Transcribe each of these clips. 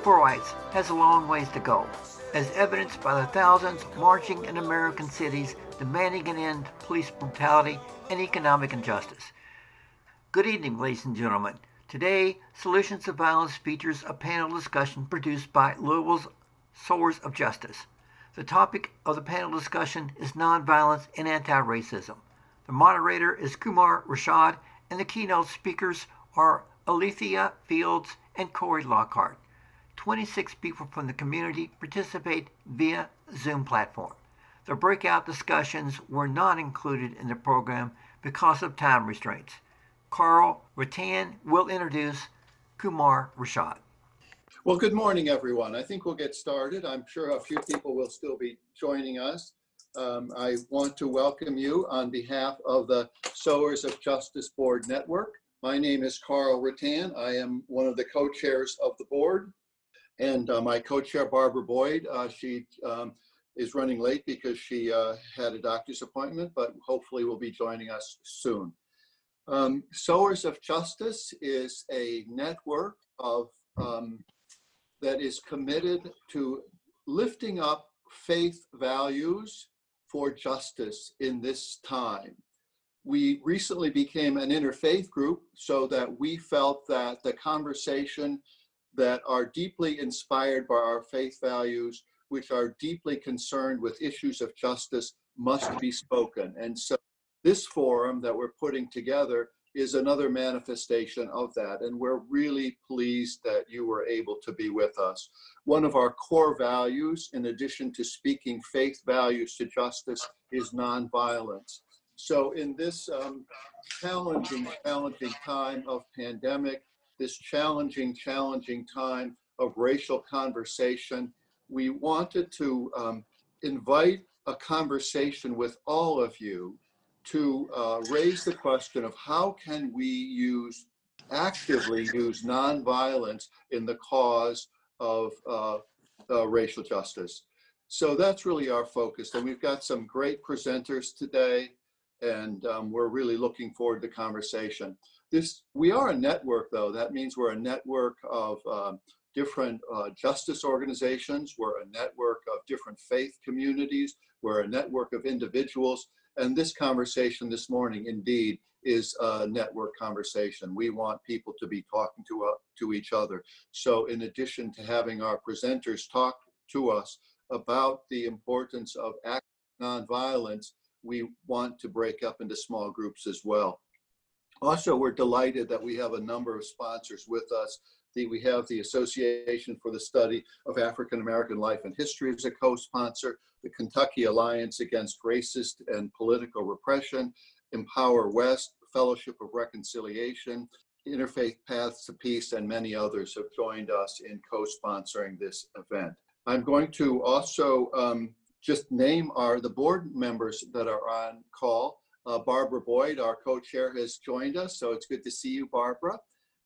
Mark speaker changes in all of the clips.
Speaker 1: rights has a long ways to go, as evidenced by the thousands marching in American cities demanding an end to police brutality and economic injustice. Good evening, ladies and gentlemen. Today, Solutions to Violence features a panel discussion produced by Louisville's Sowers of Justice. The topic of the panel discussion is nonviolence and anti-racism. The moderator is Kumar Rashad, and the keynote speakers are Aletha Fields and Cory Lockhart. 26 people from the community participate via Zoom platform. The breakout discussions were not included in the program because of time restraints. Carl Rattan will introduce Kumar Rashad.
Speaker 2: Well, good morning, everyone. I think we'll get started. I'm sure a few people will still be joining us. Um, I want to welcome you on behalf of the Sowers of Justice Board Network. My name is Carl Rattan. I am one of the co-chairs of the board. And uh, my co-chair, Barbara Boyd, uh, she um, is running late because she uh, had a doctor's appointment, but hopefully will be joining us soon. Um, Sowers of Justice is a network of um, that is committed to lifting up faith values for justice in this time. We recently became an interfaith group so that we felt that the conversation that are deeply inspired by our faith values, which are deeply concerned with issues of justice, must be spoken. And so this forum that we're putting together is another manifestation of that. And we're really pleased that you were able to be with us. One of our core values, in addition to speaking faith values to justice, is nonviolence. So in this um, challenging, challenging time of pandemic, this challenging, challenging time of racial conversation, we wanted to um, invite a conversation with all of you to uh, raise the question of how can we use actively use nonviolence in the cause of uh, uh, racial justice. So that's really our focus. And we've got some great presenters today, and um, we're really looking forward to the conversation. This, we are a network though. That means we're a network of um, different uh, justice organizations. We're a network of different faith communities. We're a network of individuals. And this conversation this morning indeed is a network conversation. We want people to be talking to, uh, to each other. So in addition to having our presenters talk to us about the importance of act nonviolence, we want to break up into small groups as well. Also, we're delighted that we have a number of sponsors with us. The, we have the Association for the Study of African American Life and History as a co-sponsor, the Kentucky Alliance Against Racist and Political Repression, Empower West, Fellowship of Reconciliation, Interfaith Paths to Peace, and many others have joined us in co-sponsoring this event. I'm going to also um, just name our the board members that are on call. Uh, Barbara Boyd, our co-chair, has joined us, so it's good to see you, Barbara.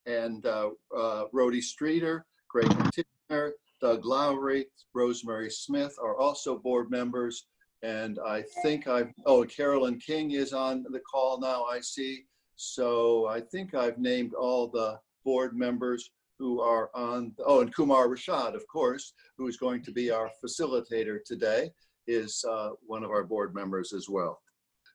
Speaker 2: And uh, uh, Rhodey Streeter, Greg Tickner, Doug Lowry, Rosemary Smith are also board members. And I think I've, oh, Carolyn King is on the call now, I see. So I think I've named all the board members who are on, oh, and Kumar Rashad, of course, who is going to be our facilitator today, is uh, one of our board members as well.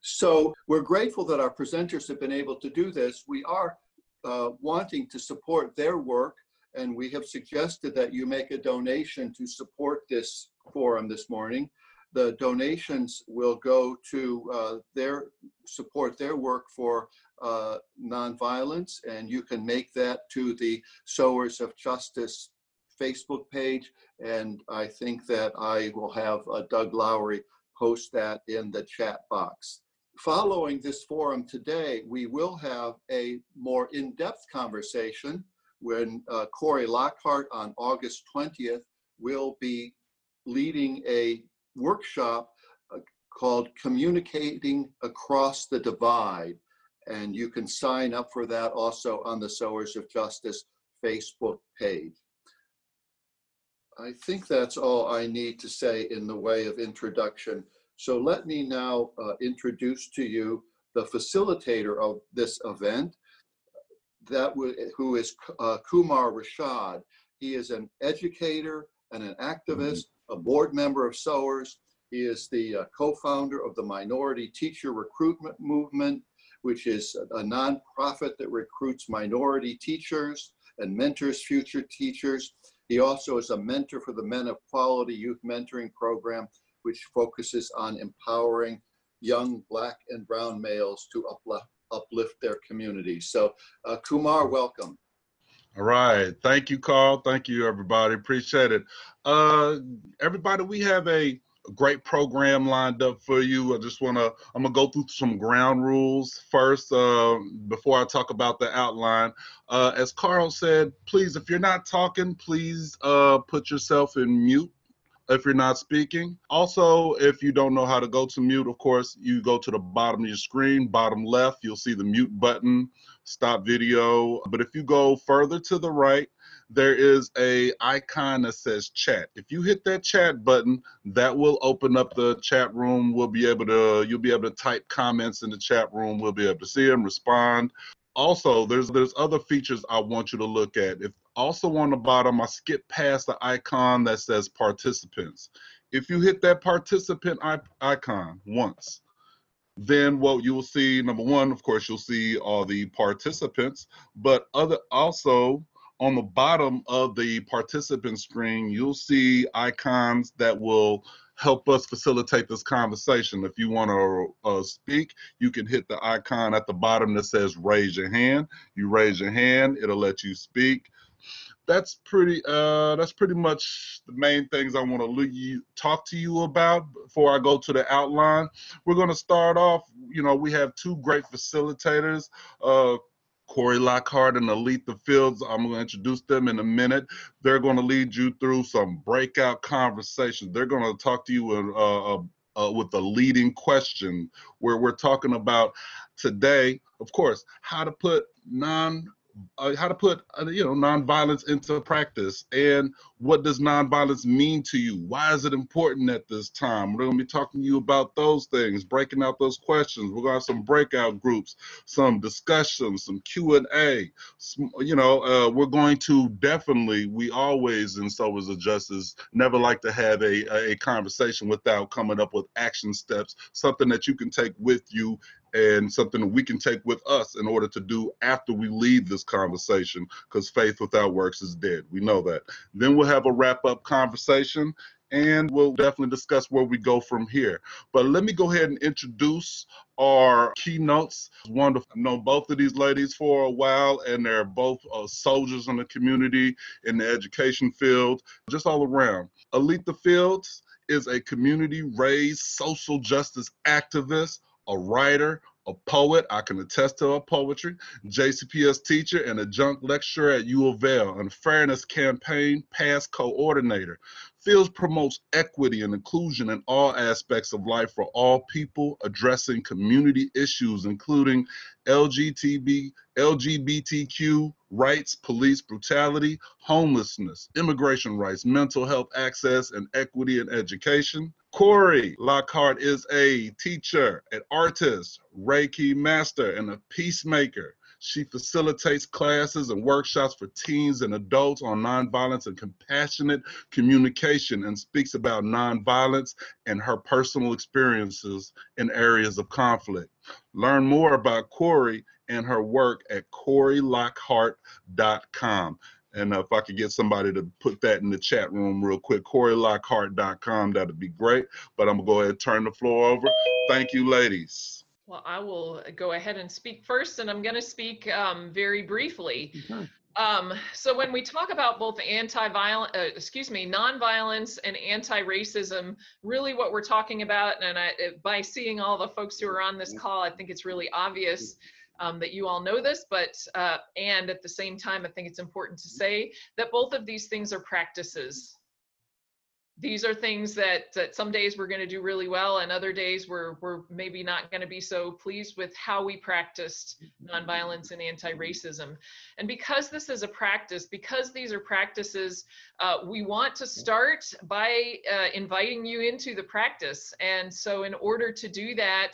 Speaker 2: So we're grateful that our presenters have been able to do this. We are uh, wanting to support their work, and we have suggested that you make a donation to support this forum this morning. The donations will go to uh, their support their work for uh, nonviolence, and you can make that to the Sowers of Justice Facebook page. And I think that I will have uh, Doug Lowry post that in the chat box following this forum today, we will have a more in-depth conversation when uh, Cory Lockhart on August 20th will be leading a workshop uh, called Communicating Across the Divide. And you can sign up for that also on the Sowers of Justice Facebook page. I think that's all I need to say in the way of introduction. So let me now uh, introduce to you the facilitator of this event, that who is uh, Kumar Rashad. He is an educator and an activist, a board member of Sowers. He is the uh, co-founder of the Minority Teacher Recruitment Movement, which is a nonprofit that recruits minority teachers and mentors future teachers. He also is a mentor for the Men of Quality Youth Mentoring Program, which focuses on empowering young Black and Brown males to uplift, their communities. So, uh, Kumar, welcome.
Speaker 3: All right. Thank you, Carl. Thank you, everybody. Appreciate it. Uh, everybody, we have a great program lined up for you. I just want to, I'm going to go through some ground rules first uh, before I talk about the outline. Uh, as Carl said, please, if you're not talking, please uh, put yourself in mute if you're not speaking. Also, if you don't know how to go to mute, of course, you go to the bottom of your screen, bottom left, you'll see the mute button, stop video. But if you go further to the right, there is a icon that says chat. If you hit that chat button, that will open up the chat room. We'll be able to you'll be able to type comments in the chat room. We'll be able to see them, respond. Also, there's there's other features I want you to look at. If also on the bottom, I skip past the icon that says participants. If you hit that participant icon once, then what you will see, number one, of course, you'll see all the participants, but other also on the bottom of the participant screen, you'll see icons that will help us facilitate this conversation. If you want to uh, speak, you can hit the icon at the bottom that says raise your hand. You raise your hand, it'll let you speak that's pretty uh that's pretty much the main things I want to talk to you about before I go to the outline. We're going to start off, you know, we have two great facilitators, uh Cory Lockhart and Aletha Fields. I'm going to introduce them in a minute. They're going to lead you through some breakout conversations. They're going to talk to you with, uh, uh, with a leading question where we're talking about today, of course, how to put non uh, how to put uh, you know nonviolence into practice? And what does nonviolence mean to you? Why is it important at this time? We're going to be talking to you about those things breaking out those questions. We're going to have some breakout groups some discussions some q&a some, you know uh, we're going to definitely we always in Sowers of Justice never like to have a, a conversation without coming up with action steps something that you can take with you and something that we can take with us in order to do after we leave this conversation because faith without works is dead. We know that. Then we'll have a wrap up conversation and we'll definitely discuss where we go from here. But let me go ahead and introduce our keynotes. Wonderful. I've known both of these ladies for a while and they're both uh, soldiers in the community in the education field just all around. Aletha fields is a community raised social justice activist a writer, a poet. I can attest to her poetry. JCPS teacher and adjunct lecturer at U of L and fairness campaign past coordinator. Fields promotes equity and inclusion in all aspects of life for all people, addressing community issues including LGTB, LGBTQ rights, police brutality, homelessness, immigration rights, mental health access, and equity in education. Cory Lockhart is a teacher, an artist, Reiki master, and a peacemaker. She facilitates classes and workshops for teens and adults on nonviolence and compassionate communication and speaks about nonviolence and her personal experiences in areas of conflict. Learn more about Cory and her work at CoryLockhart.com. And uh, if I could get somebody to put that in the chat room real quick, CoryLockhart.com, that'd be great. But I'm going to go ahead and turn the floor over. Thank you, ladies.
Speaker 4: Well, I will go ahead and speak first, and I'm going to speak um, very briefly. Um, so when we talk about both anti-violent, uh, excuse me, non-violence and anti-racism, really what we're talking about, and I, by seeing all the folks who are on this call, I think it's really obvious um, that you all know this, but, uh, and at the same time, I think it's important to say that both of these things are practices. these are things that, that some days we're going to do really well and other days we're, we're maybe not going to be so pleased with how we practiced nonviolence and anti-racism. And because this is a practice, because these are practices, uh, we want to start by uh, inviting you into the practice. And so in order to do that,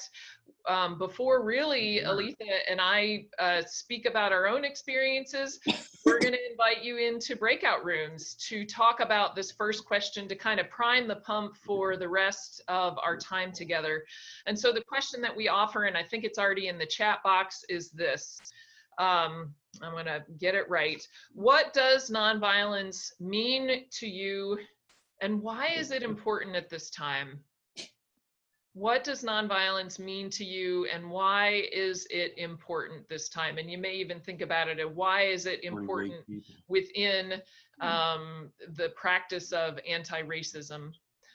Speaker 4: um, before really Aletha and I uh, speak about our own experiences, we're going to invite you into breakout rooms to talk about this first question to kind of prime the pump for the rest of our time together. And so the question that we offer, and I think it's already in the chat box, is this. Um, I'm going to get it right. What does nonviolence mean to you, and why is it important at this time? What does nonviolence mean to you and why is it important this time? And you may even think about it and why is it important within um, the practice of anti-racism?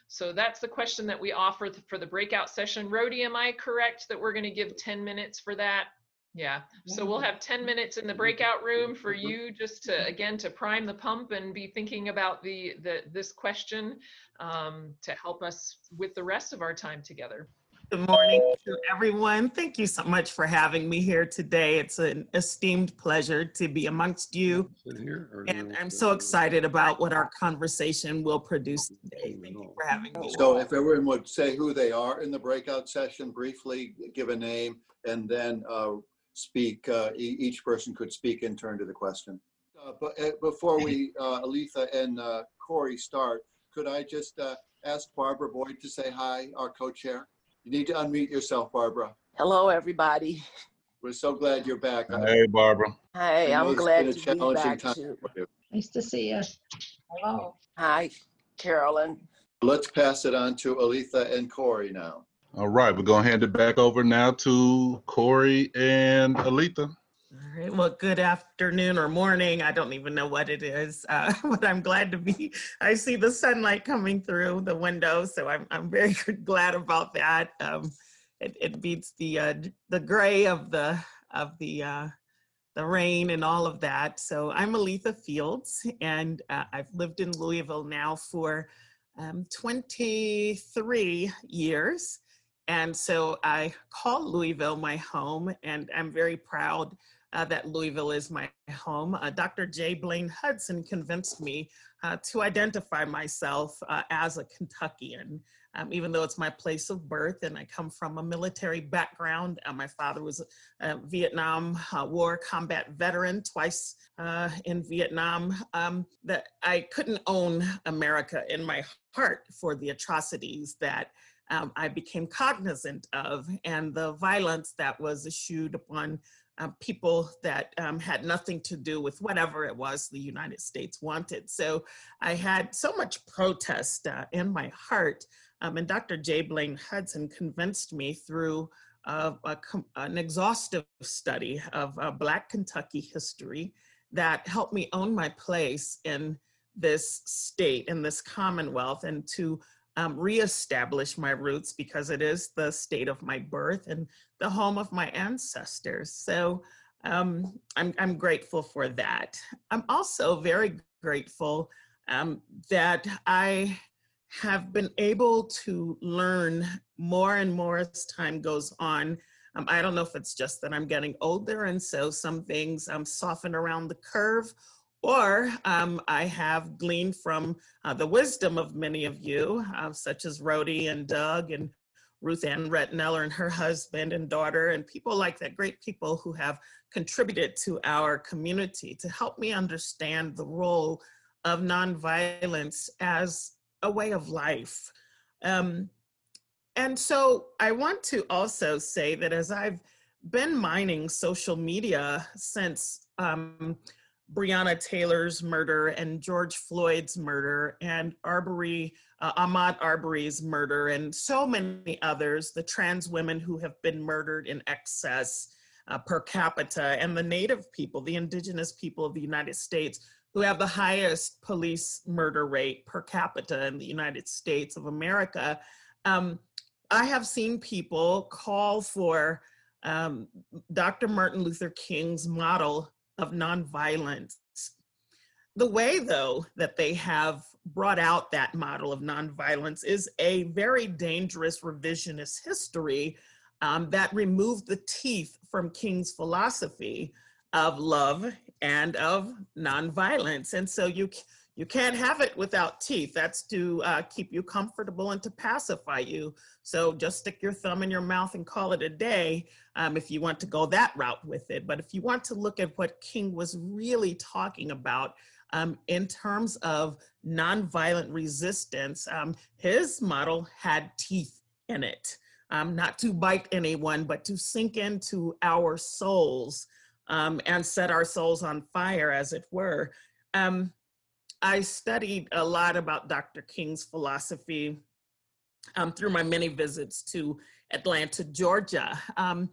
Speaker 4: So that's the question that we offer for the breakout session. Rody am i correct that we're going to give 10 minutes for that yeah so we'll have 10 minutes in the breakout room for you just to again to prime the pump and be thinking about the the this question um, to help us with the rest of our time together.
Speaker 5: Good morning to everyone. Thank you so much for having me here today. It's an esteemed pleasure to be amongst you. And I'm so excited about what our conversation will produce today. Thank you for having me.
Speaker 2: So if everyone would say who they are in the breakout session, briefly give a name, and then uh, speak, uh, e- each person could speak in turn to the question. Uh, But uh, before we, uh, Aletha and uh, Cory start, could I just uh, ask Barbara Boyd to say hi, our co-chair? You need to unmute yourself, Barbara.
Speaker 6: Hello, everybody.
Speaker 2: We're so glad you're back.
Speaker 3: Hey, Barbara.
Speaker 2: Hey,
Speaker 6: I'm glad to be back too.
Speaker 7: Nice to see you. Hello.
Speaker 6: Hi, Carolyn.
Speaker 2: Let's pass it on to Aletha and Cory now.
Speaker 3: All right, we're gonna hand it back over now to Cory and Aletha.
Speaker 5: All right. Well, good afternoon or morning. I don't even know what it is, uh, but I'm glad to be. I see the sunlight coming through the window, so I'm I'm very glad about that. Um, it, it beats the uh, the gray of the of the uh, the rain and all of that. So I'm Aletha Fields, and uh, I've lived in Louisville now for um, 23 years. And so I call Louisville my home, and I'm very proud uh, that Louisville is my home. Uh, Dr. J. Blaine Hudson convinced me uh, to identify myself uh, as a Kentuckian, um, even though it's my place of birth and I come from a military background. Uh, my father was a Vietnam uh, War combat veteran, twice in Vietnam. Um, that I couldn't own America in my heart for the atrocities that um, I became cognizant of and the violence that was issued upon uh, people that um, had nothing to do with whatever it was the United States wanted. So I had so much protest uh, in my heart. Um, and Dr. J. Blaine Hudson convinced me through uh, a, an exhaustive study of uh, Black Kentucky history that helped me own my place in this state, in this Commonwealth, and to um, reestablish my roots because it is the state of my birth and the home of my ancestors. So um, I'm, I'm grateful for that. I'm also very grateful um, that I have been able to learn more and more as time goes on. Um, I don't know if it's just that I'm getting older and so some things um, soften around the curve or um, I have gleaned from uh, the wisdom of many of you, uh, such as Rhody and Doug and Ruth Ann Retteneller and her husband and daughter, and people like that, great people who have contributed to our community to help me understand the role of nonviolence as a way of life. Um, and so I want to also say that as I've been mining social media since um, Breonna Taylor's murder and George Floyd's murder and Arbery, uh, Ahmaud Arbery's murder and so many others, the trans women who have been murdered in excess uh, per capita and the native people, the indigenous people of the United States who have the highest police murder rate per capita in the United States of America. Um, I have seen people call for um, Dr. Martin Luther King's model of nonviolence. The way, though, that they have brought out that model of nonviolence is a very dangerous revisionist history um, that removed the teeth from King's philosophy of love and of nonviolence. And so you you can't have it without teeth. That's to uh, keep you comfortable and to pacify you. So just stick your thumb in your mouth and call it a day um, if you want to go that route with it. But if you want to look at what King was really talking about um, in terms of nonviolent resistance, um, his model had teeth in it. Um, not to bite anyone, but to sink into our souls um, and set our souls on fire, as it were. Um, I studied a lot about Dr. King's philosophy um, through my many visits to Atlanta, Georgia. Um,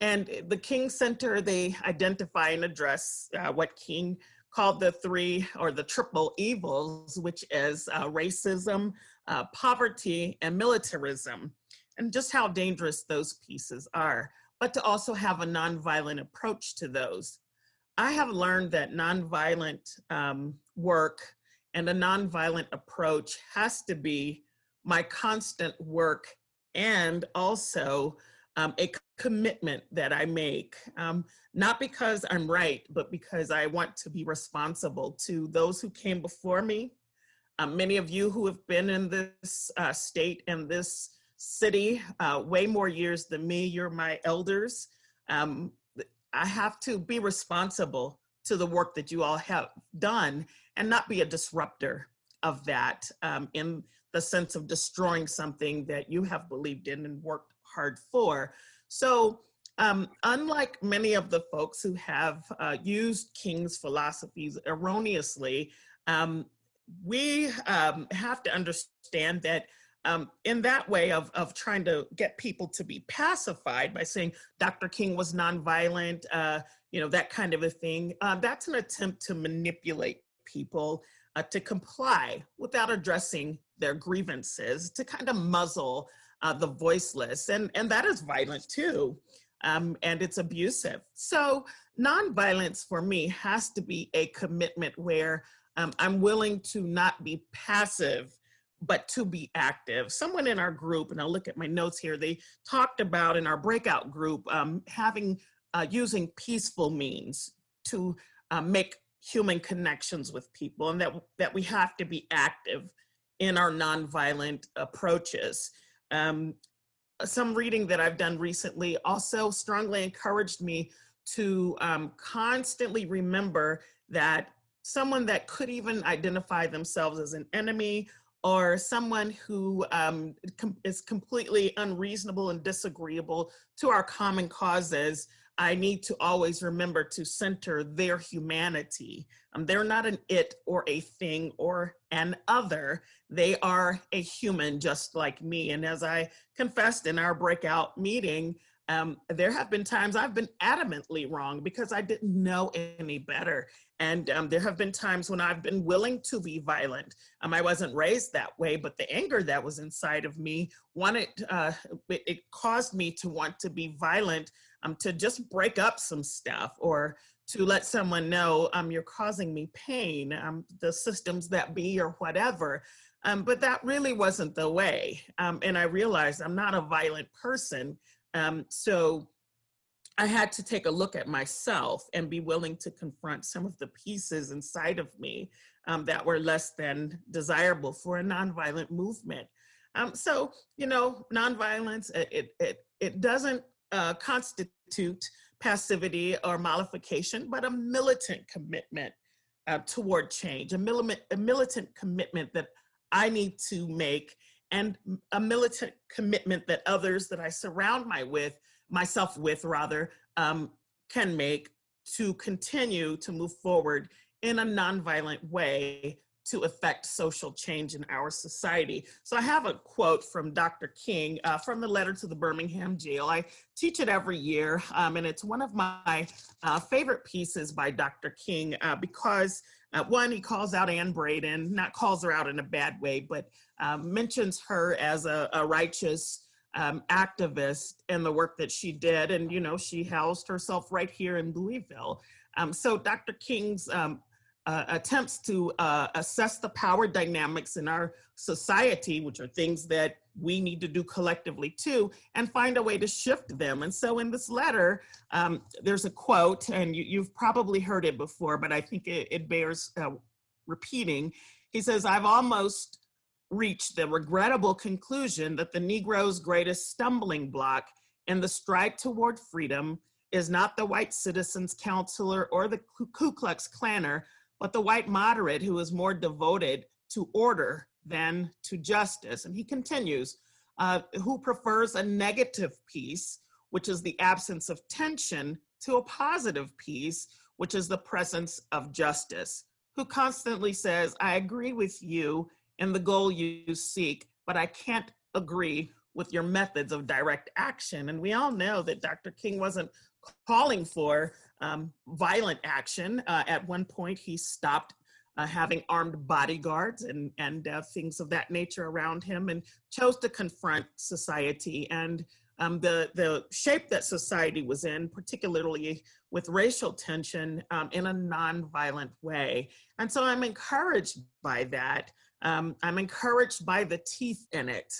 Speaker 5: and the King Center, they identify and address uh, what King called the three or the triple evils, which is uh, racism, uh, poverty, and militarism, and just how dangerous those pieces are, but to also have a nonviolent approach to those. I have learned that nonviolent um, work and a nonviolent approach has to be my constant work and also um, a commitment that I make, um, not because I'm right, but because I want to be responsible to those who came before me. Um, many of you who have been in this uh, state and this city uh, way more years than me, you're my elders. Um, I have to be responsible to the work that you all have done and not be a disruptor of that um, in the sense of destroying something that you have believed in and worked hard for. So, um, unlike many of the folks who have uh, used King's philosophies erroneously, um, we um, have to understand that um, in that way of, of trying to get people to be pacified by saying Dr. King was nonviolent, uh, you know, that kind of a thing, uh, that's an attempt to manipulate people uh, to comply without addressing their grievances, to kind of muzzle uh, the voiceless. And, and that is violent too. Um, and it's abusive. So nonviolence for me has to be a commitment where um, I'm willing to not be passive but to be active. Someone in our group, and I'll look at my notes here, they talked about in our breakout group um, having uh, using peaceful means to uh, make human connections with people, and that that we have to be active in our nonviolent approaches. Um, some reading that I've done recently also strongly encouraged me to um, constantly remember that someone that could even identify themselves as an enemy or someone who um, com- is completely unreasonable and disagreeable to our common causes, I need to always remember to center their humanity. Um, they're not an it or a thing or an other. They are a human just like me. And as I confessed in our breakout meeting, um, there have been times I've been adamantly wrong because I didn't know any better. And um, there have been times when I've been willing to be violent. Um, I wasn't raised that way, but the anger that was inside of me wanted, uh, it, it, caused me to want to be violent, um, to just break up some stuff or to let someone know um, you're causing me pain, um, the systems that be or whatever. Um, but that really wasn't the way. Um, and I realized I'm not a violent person. Um, so I had to take a look at myself and be willing to confront some of the pieces inside of me um, that were less than desirable for a nonviolent movement. So, you know, nonviolence, it, it, it doesn't uh, constitute passivity or mollification, but a militant commitment uh, toward change, a, mili- a militant commitment that I need to make and a militant commitment that others that I surround my with, myself with rather, um, can make to continue to move forward in a nonviolent way to affect social change in our society. So I have a quote from Dr. King uh, from the letter to the Birmingham jail. I teach it every year, um, and it's one of my uh, favorite pieces by Dr. King uh, because uh, one, he calls out Anne Braden, not calls her out in a bad way, but um, mentions her as a, a righteous um, activist and the work that she did. And, you know, she housed herself right here in Louisville. Um, so Dr. King's um, uh, attempts to uh, assess the power dynamics in our society, which are things that we need to do collectively too, and find a way to shift them. And so in this letter, um, there's a quote, and you, have probably heard it before, but I think it, it bears uh, repeating. He says, I've almost reached the regrettable conclusion that the Negro's greatest stumbling block in the stride toward freedom is not the white citizens counselor or the Ku Klux Klanner, but the white moderate who is more devoted to order than to justice. And he continues, uh, who prefers a negative peace, which is the absence of tension, to a positive peace, which is the presence of justice, who constantly says, I agree with you in the goal you seek, but I can't agree with your methods of direct action. And we all know that Dr. King wasn't calling for um, violent action. Uh, at one point, he stopped uh, having armed bodyguards and, and uh, things of that nature around him and chose to confront society and um, the, the shape that society was in, particularly with racial tension um, in a nonviolent way. And so I'm encouraged by that. Um, I'm encouraged by the teeth in it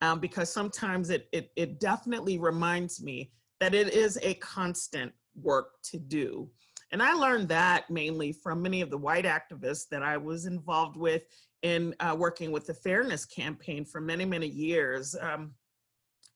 Speaker 5: um, because sometimes it, it, it definitely reminds me that it is a constant work to do. And I learned that mainly from many of the white activists that I was involved with in uh, working with the Fairness Campaign for many, many years, um,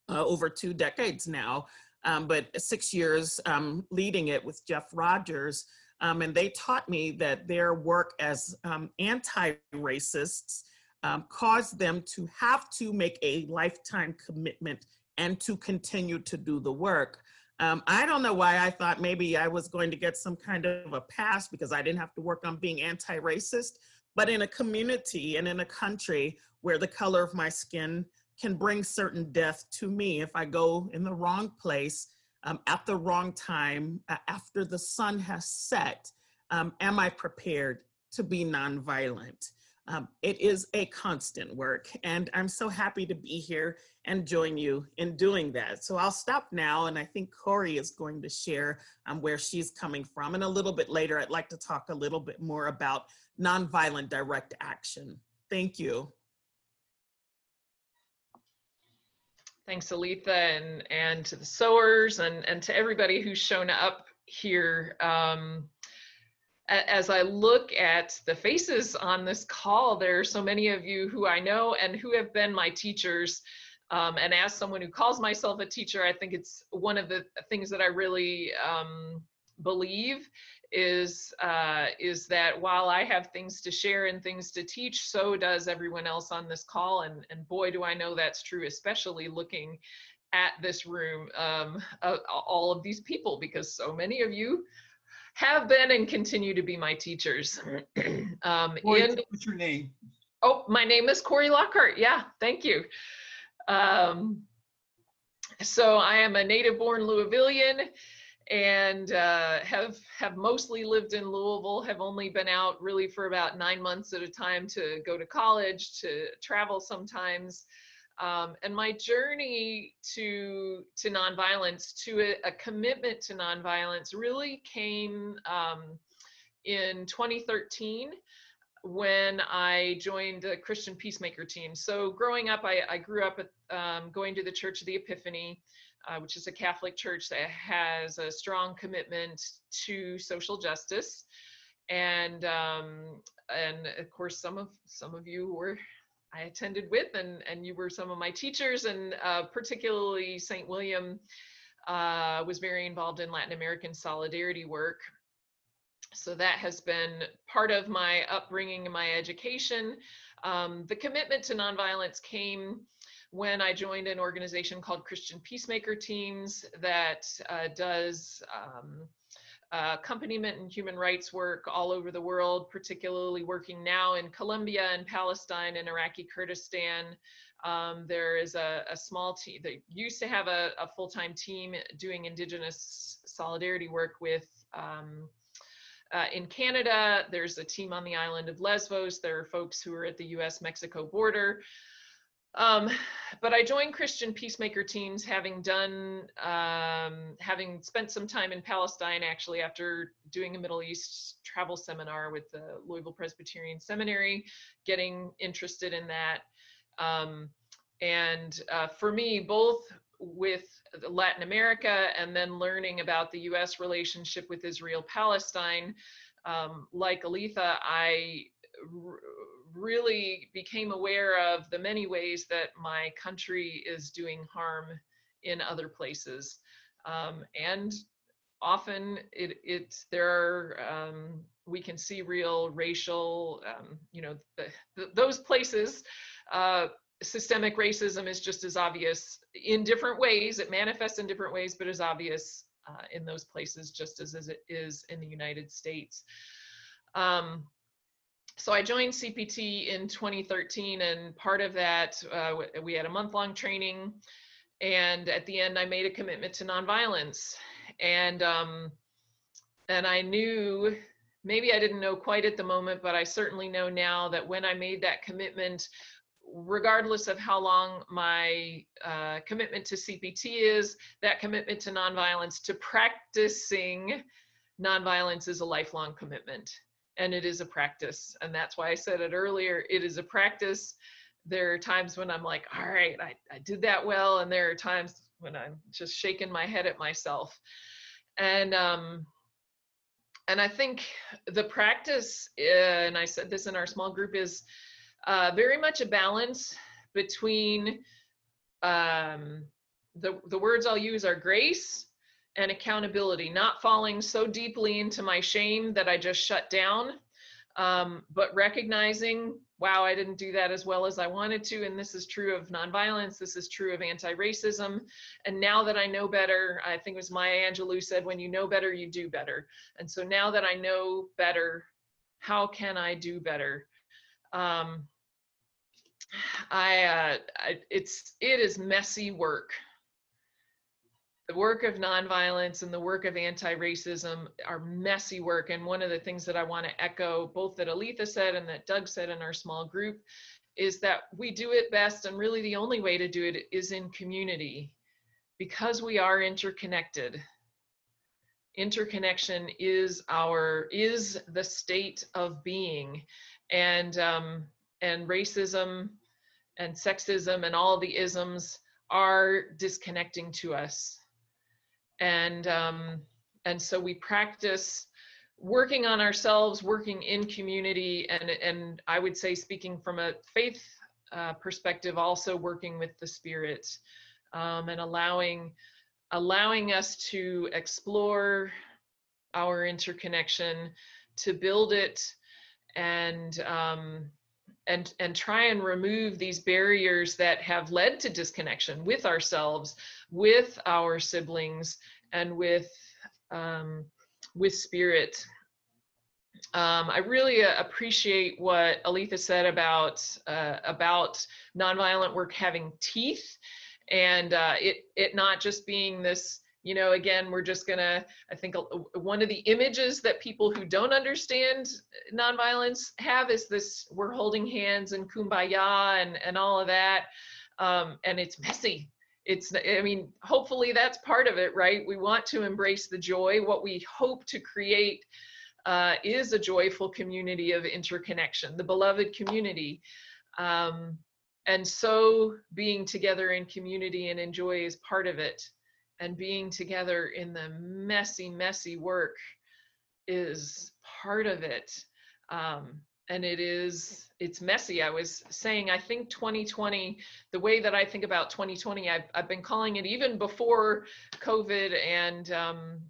Speaker 5: uh, over two decades now, um, but six years um, leading it with Jeff Rogers. Um, and they taught me that their work as um, anti-racists um, caused them to have to make a lifetime commitment and to continue to do the work. Um, I don't know why I thought maybe I was going to get some kind of a pass because I didn't have to work on being anti-racist, but in a community and in a country where the color of my skin can bring certain death to me if I go in the wrong place um, at the wrong time uh, after the sun has set, um, am I prepared to be nonviolent? Um, it is a constant work and I'm so happy to be here and join you in doing that. So I'll stop now and I think Cory is going to share um, where she's coming from. And a little bit later, I'd like to talk a little bit more about nonviolent direct action. Thank you.
Speaker 4: Thanks, Aletha, and, and to the Sowers and, and to everybody who's shown up here. Um, as I look at the faces on this call, there are so many of you who I know and who have been my teachers. Um, and as someone who calls myself a teacher, I think it's one of the things that I really um, believe is uh, is that while I have things to share and things to teach, so does everyone else on this call. And, and boy, do I know that's true, especially looking at this room, um, uh, all of these people, because so many of you have been and continue to be my teachers. um,
Speaker 1: Cory,
Speaker 4: in,
Speaker 1: what's your name?
Speaker 4: oh, my name is Cory Lockhart. Yeah, thank you. Um, so I am a native born Louisvillian and uh, have have mostly lived in Louisville. Have only been out really for about nine months at a time to go to college, to travel sometimes. Um, and my journey to to nonviolence, to a, a commitment to nonviolence, really came um, in 2013 when I joined the Christian Peacemaker team. So growing up, I, I grew up um, going to the Church of the Epiphany, uh, which is a Catholic church that has a strong commitment to social justice. And um, and of course, some of some of you were I attended with, and, and you were some of my teachers, and uh, particularly St. William uh, was very involved in Latin American solidarity work. So that has been part of my upbringing and my education. Um, the commitment to nonviolence came when I joined an organization called Christian Peacemaker Teams that uh, does um, uh, accompaniment and human rights work all over the world, particularly working now in Colombia and Palestine and Iraqi Kurdistan. Um, there is a, a, small team that used to have a, a full-time team doing indigenous solidarity work with um, uh, in Canada. There's a team on the island of Lesbos. There are folks who are at the US-Mexico border. Um, but I joined Christian peacemaker teams, having done, um, having spent some time in Palestine actually after doing a Middle East travel seminar with the Louisville Presbyterian Seminary, getting interested in that. Um, and uh, for me, both with Latin America and then learning about the US relationship with Israel Palestine, um, like Aletha, I really became aware of the many ways that my country is doing harm in other places. Um, and often it, it's there are um, we can see real racial um, you know the, the, those places uh, systemic racism is just as obvious in different ways it manifests in different ways but is obvious uh, in those places just as, as it is in the united states um, so I joined CPT in 2013, and part of that, uh, we had a month long training. And at the end, I made a commitment to nonviolence. And, um, and I knew, maybe I didn't know quite at the moment, but I certainly know now that when I made that commitment, regardless of how long my uh, commitment to CPT is, that commitment to nonviolence, to practicing nonviolence is a lifelong commitment and it is a practice. And that's why I said it earlier. It is a practice. There are times when I'm like, all right, I, I did that well. And there are times when I'm just shaking my head at myself. And um, and I think the practice, uh, and I said this in our small group, is uh, very much a balance between um, the the words I'll use are grace and accountability, not falling so deeply into my shame that I just shut down, um, but recognizing, wow, I didn't do that as well as I wanted to. And this is true of nonviolence, this is true of anti racism. And now that I know better, I think it was Maya Angelou said, when you know better, you do better. And so now that I know better, how can I do better? Um, I, uh, I, it's, it is messy work the work of nonviolence and the work of anti-racism are messy work. And one of the things that I want to echo, both that Aletha said and that Doug said in our small group, is that we do it best and really the only way to do it is in community because we are interconnected. Interconnection is our is the state of being, and um, and racism and sexism and all the isms are disconnecting to us and um, and so we practice working on ourselves, working in community, and and I would say speaking from a faith uh, perspective, also working with the Spirit um, and allowing allowing us to explore our interconnection, to build it, and um, and and try and remove these barriers that have led to disconnection with ourselves with our siblings and with um, with spirit. Um, I really uh, appreciate what Aletha said about uh, about nonviolent work having teeth, and uh, it it not just being this you know again we're just gonna i think one of the images that people who don't understand nonviolence have is this we're holding hands and kumbaya and and all of that um, and it's messy it's i mean hopefully that's part of it right? We want to embrace the joy. What we hope to create uh, is a joyful community of interconnection the beloved community. Um, and so being together in community and in joy is part of it. And being together in the messy, messy work is part of it. Um, and it is, it's messy. I was saying, I think 2020, the way that I think about 2020, I've, I've been calling it even before COVID and, um,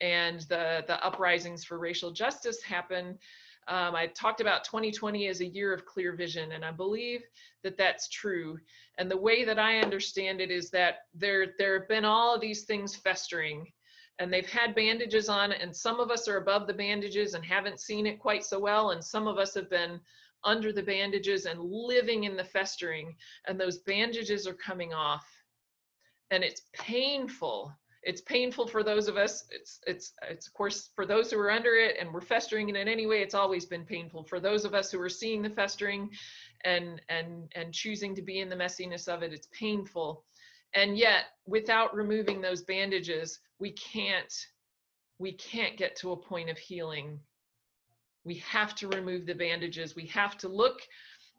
Speaker 4: and the, the uprisings for racial justice happen Um, I talked about 2020 as a year of clear vision, and I believe that that's true. And the way that I understand it is that there there have been all of these things festering, and they've had bandages on, and some of us are above the bandages and haven't seen it quite so well, and some of us have been under the bandages and living in the festering, and those bandages are coming off, and it's painful. It's painful for those of us it's it's it's of course for those who are under it and we're festering in it anyway it's always been painful for those of us who are seeing the festering and and and choosing to be in the messiness of it it's painful. And yet without removing those bandages we can't we can't get to a point of healing. We have to remove the bandages. We have to look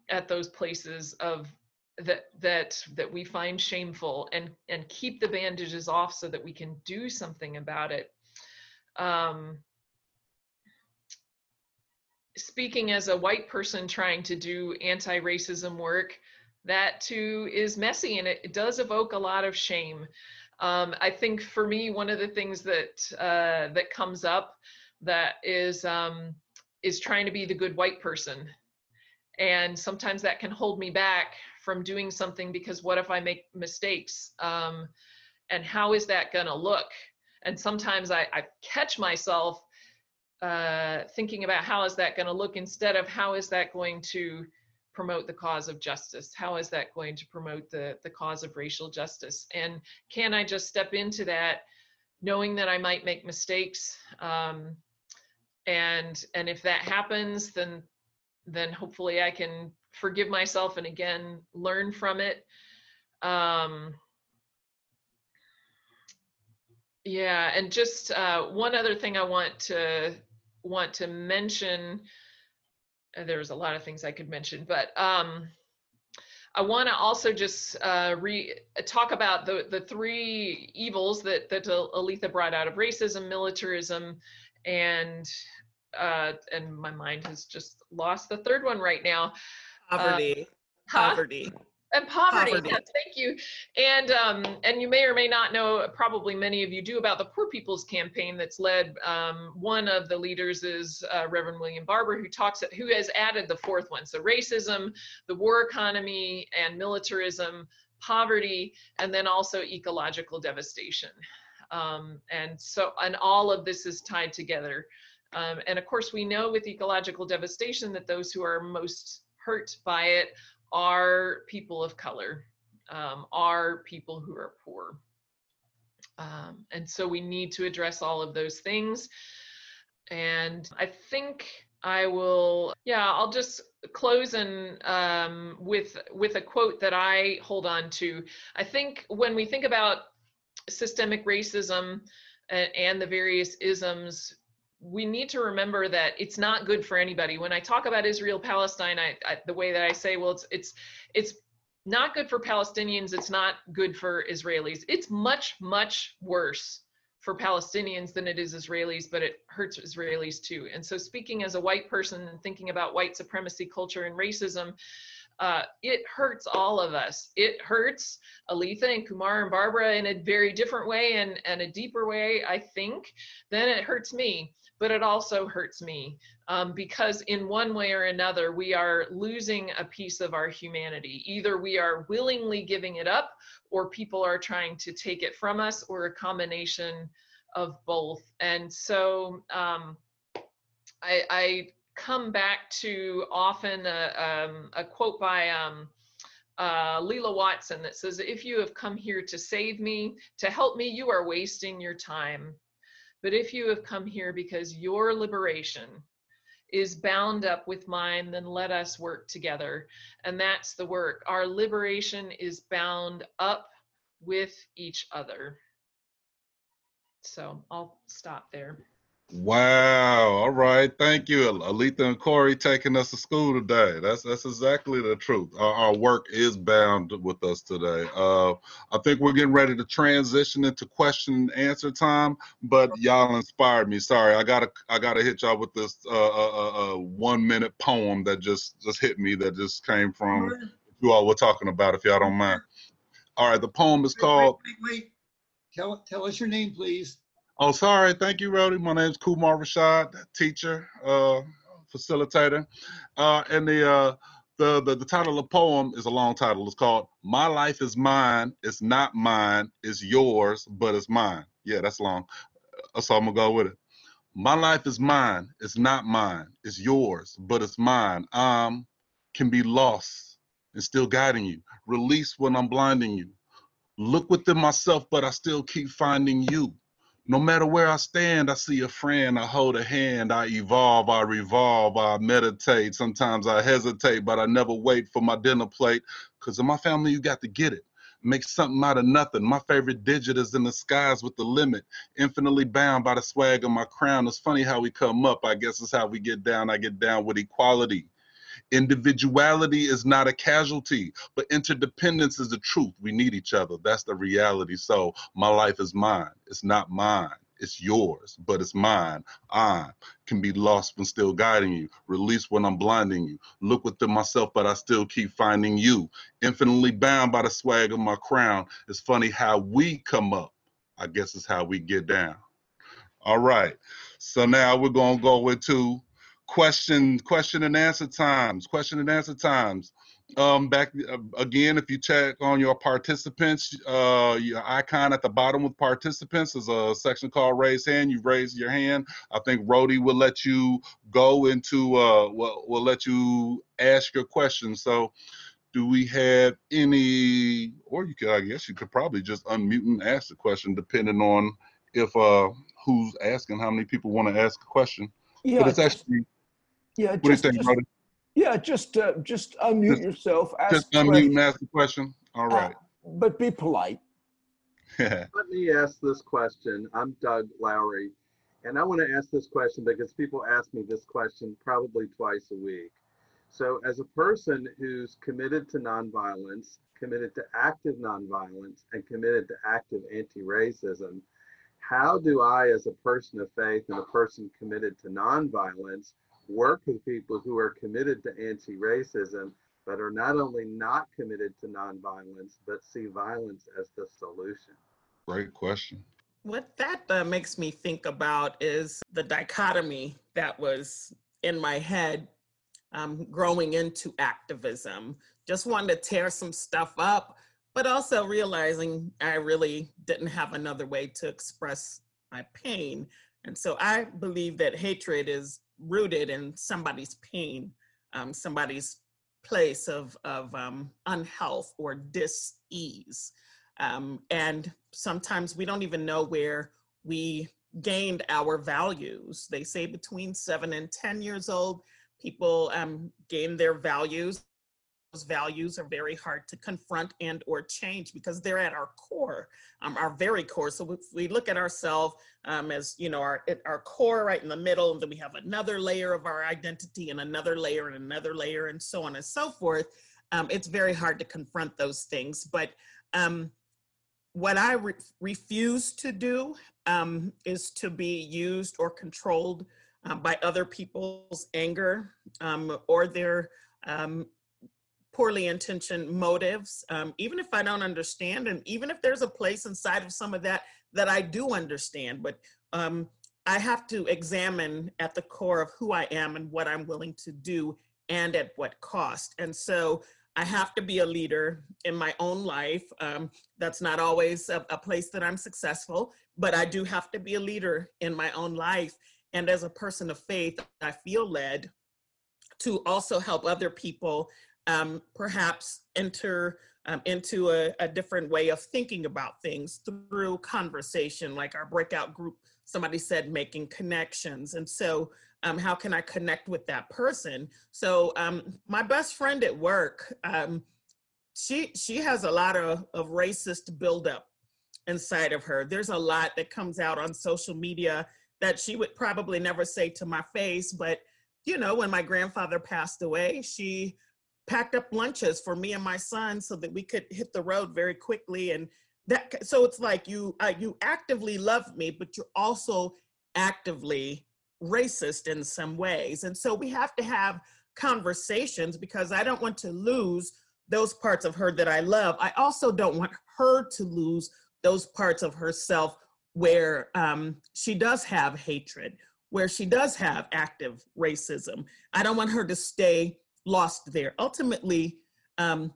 Speaker 4: at those places of that that that we find shameful and and keep the bandages off so that we can do something about it. Um speaking as a white person trying to do anti-racism work that too is messy and it, it does evoke a lot of shame um, i think for me one of the things that uh, that comes up that is um, is trying to be the good white person. And sometimes that can hold me back from doing something because what if i make mistakes? Um, and how is that to look? And sometimes I, I catch myself uh, thinking about how is that going to look instead of how is that going to promote the cause of justice? How is that going to promote the the cause of racial justice? And can i just step into that knowing that i might make mistakes um, and and if that happens then then hopefully i can forgive myself and again learn from it. Um, yeah and just uh, one other thing i want to want to mention uh, there's a lot of things i could mention but um, i want to also just uh, re talk about the the three evils that that Aletha brought out of racism militarism and uh, and my mind has just lost the third one right now
Speaker 5: Poverty.
Speaker 4: huh?
Speaker 5: Poverty.
Speaker 4: And poverty,
Speaker 5: Poverty.
Speaker 4: yes, thank you. And um and you may or may not know probably many of you do about the poor people's campaign that's led um one of the leaders is uh, reverend william barber who talks who has added the fourth one. So racism the war economy and militarism poverty and then also ecological devastation. Um and so and all of this is tied together. Um, and of course we know with ecological devastation that those who are most hurt by it are people of color, um, are people who are poor. Um, and so we need to address all of those things. And I think I will, yeah, I'll just close and um, with with a quote that I hold on to. I think when we think about systemic racism and, and the various isms, we need to remember that it's not good for anybody. When I talk about Israel Palestine, I, I, the way that I say, well, it's it's it's not good for Palestinians. It's not good for Israelis. It's much much worse for Palestinians than it is Israelis, but it hurts Israelis too. And so, speaking as a white person and thinking about white supremacy culture and racism, uh, it hurts all of us. It hurts Aletha and Kumar and Barbara in a very different way and, and a deeper way, I think, than it hurts me. But it also hurts me um, because, in one way or another, we are losing a piece of our humanity. Either we are willingly giving it up, or people are trying to take it from us, or a combination of both. And so, um, I, I come back to often a, um, a quote by um, uh, Lilla Watson that says, If you have come here to save me, to help me, you are wasting your time. But if you have come here because your liberation is bound up with mine, then let us work together. And that's the work. Our liberation is bound up with each other. So I'll stop there.
Speaker 3: Wow. All right. Thank you, Aletha and Cory, taking us to school today. That's that's exactly the truth. Our, our work is bound with us today. Uh, I think we're getting ready to transition into question and answer time. But y'all inspired me. Sorry, I gotta I gotta hit y'all with this uh, uh, uh, uh, one minute poem that just just hit me. That just came from you all were talking about. If y'all don't mind. All right. The poem is
Speaker 8: Wait,
Speaker 3: called.
Speaker 8: Wait, wait, wait. Tell, tell us your name, please.
Speaker 3: Oh, sorry. Thank you, Rody. My name is Kumar Rashad, teacher, uh, facilitator. Uh, and the, uh, the, the, the title of the poem is a long title. It's called My Life is Mine. It's not mine. It's yours, but it's mine. Yeah, that's long. Uh, So I'm to go with it. My life is mine. It's not mine. It's yours, but it's mine. I um, can be lost and still guiding you. Release when I'm blinding you. Look within myself, but I still keep finding you No matter where I stand, I see a friend, I hold a hand, I evolve, I revolve, I meditate. Sometimes I hesitate, but I never wait for my dinner plate. Because in my family, you got to get it. Make something out of nothing. My favorite digit is in the skies with the limit. Infinitely bound by the swag of my crown. It's funny how we come up. I guess it's how we get down. I get down with equality. Individuality is not a casualty, but interdependence is the truth. We need each other. That's the reality. So my life is mine. It's not mine. It's yours, but it's mine. I can be lost when still guiding you, release when I'm blinding you. Look within myself, but I still keep finding you. Infinitely bound by the swag of my crown. It's funny how we come up. I guess it's how we get down. All right. So now we're gonna go into question question and answer times question and answer times. Um back uh, again if you check on your participants uh your icon at the bottom with participants is a section called raise hand. You raise your hand. I think Rody will let you go into uh will, will let you ask your question. So do we have any or you could i guess you could probably just unmute and ask the question depending on if uh who's asking how many people want to ask a question.
Speaker 9: Yeah,
Speaker 3: but it's actually
Speaker 9: yeah,
Speaker 3: what do you
Speaker 9: just,
Speaker 3: think,
Speaker 9: just-
Speaker 3: Rody?
Speaker 9: yeah, just, uh, just unmute
Speaker 3: Just-
Speaker 9: yourself, ask
Speaker 3: Just unmute
Speaker 9: question,
Speaker 3: and ask the question. All right.
Speaker 9: but be polite.
Speaker 10: Let me ask this question. I'm Doug Lowry, and I want to ask this question because people ask me this question probably twice a week. So, as a person who's committed to nonviolence, committed to active nonviolence, and committed to active anti racism, how do I, as a person of faith and a person committed to nonviolence, work with people who are committed to anti racism, but are not only not committed to nonviolence, but see violence as the solution?
Speaker 3: Great question.
Speaker 5: What that uh, makes me think about is the dichotomy that was in my head um, growing into activism. Just wanted to tear some stuff up, but also realizing I really didn't have another way to express my pain. And so I believe that hatred is rooted in somebody's pain, um, somebody's place of, of um, unhealth or dis-ease. Um, and sometimes we don't even know where we gained our values. They say between seven and 10 years old, people um, gain their values. Values are very hard to confront and or change because they're at our core, um, our very core. So if we look at ourselves um, as, you know, our, our core right in the middle, and then we have another layer of our identity and another layer and another layer and so on and so forth, um, it's very hard to confront those things. But um, what I re- refuse to do um, is to be used or controlled um, by other people's anger or their um, poorly intentioned motives, um, even if I don't understand, and even if there's a place inside of some of that that I do understand, but um, I have to examine at the core of who I am and what I'm willing to do and at what cost. And so I have to be a leader in my own life. Um, that's not always a, a place that I'm successful, but I do have to be a leader in my own life. And as a person of faith, I feel led to also help other people um, perhaps enter um, into a, a different way of thinking about things through conversation, like our breakout group. Somebody said making connections. And so, um, how can I connect with that person? So, um, my best friend at work, um, she she has a lot of, of racist buildup inside of her. There's a lot that comes out on social media that she would probably never say to my face, but you know, when my grandfather passed away, she packed up lunches for me and my son so that we could hit the road very quickly and that so it's like you uh, you actively love me but you're also actively racist in some ways. And so we have to have conversations because i don't want to lose those parts of her that i love. I also don't want her to lose those parts of herself where um, she does have hatred where she does have active racism. I don't want her to stay lost there. Ultimately, um,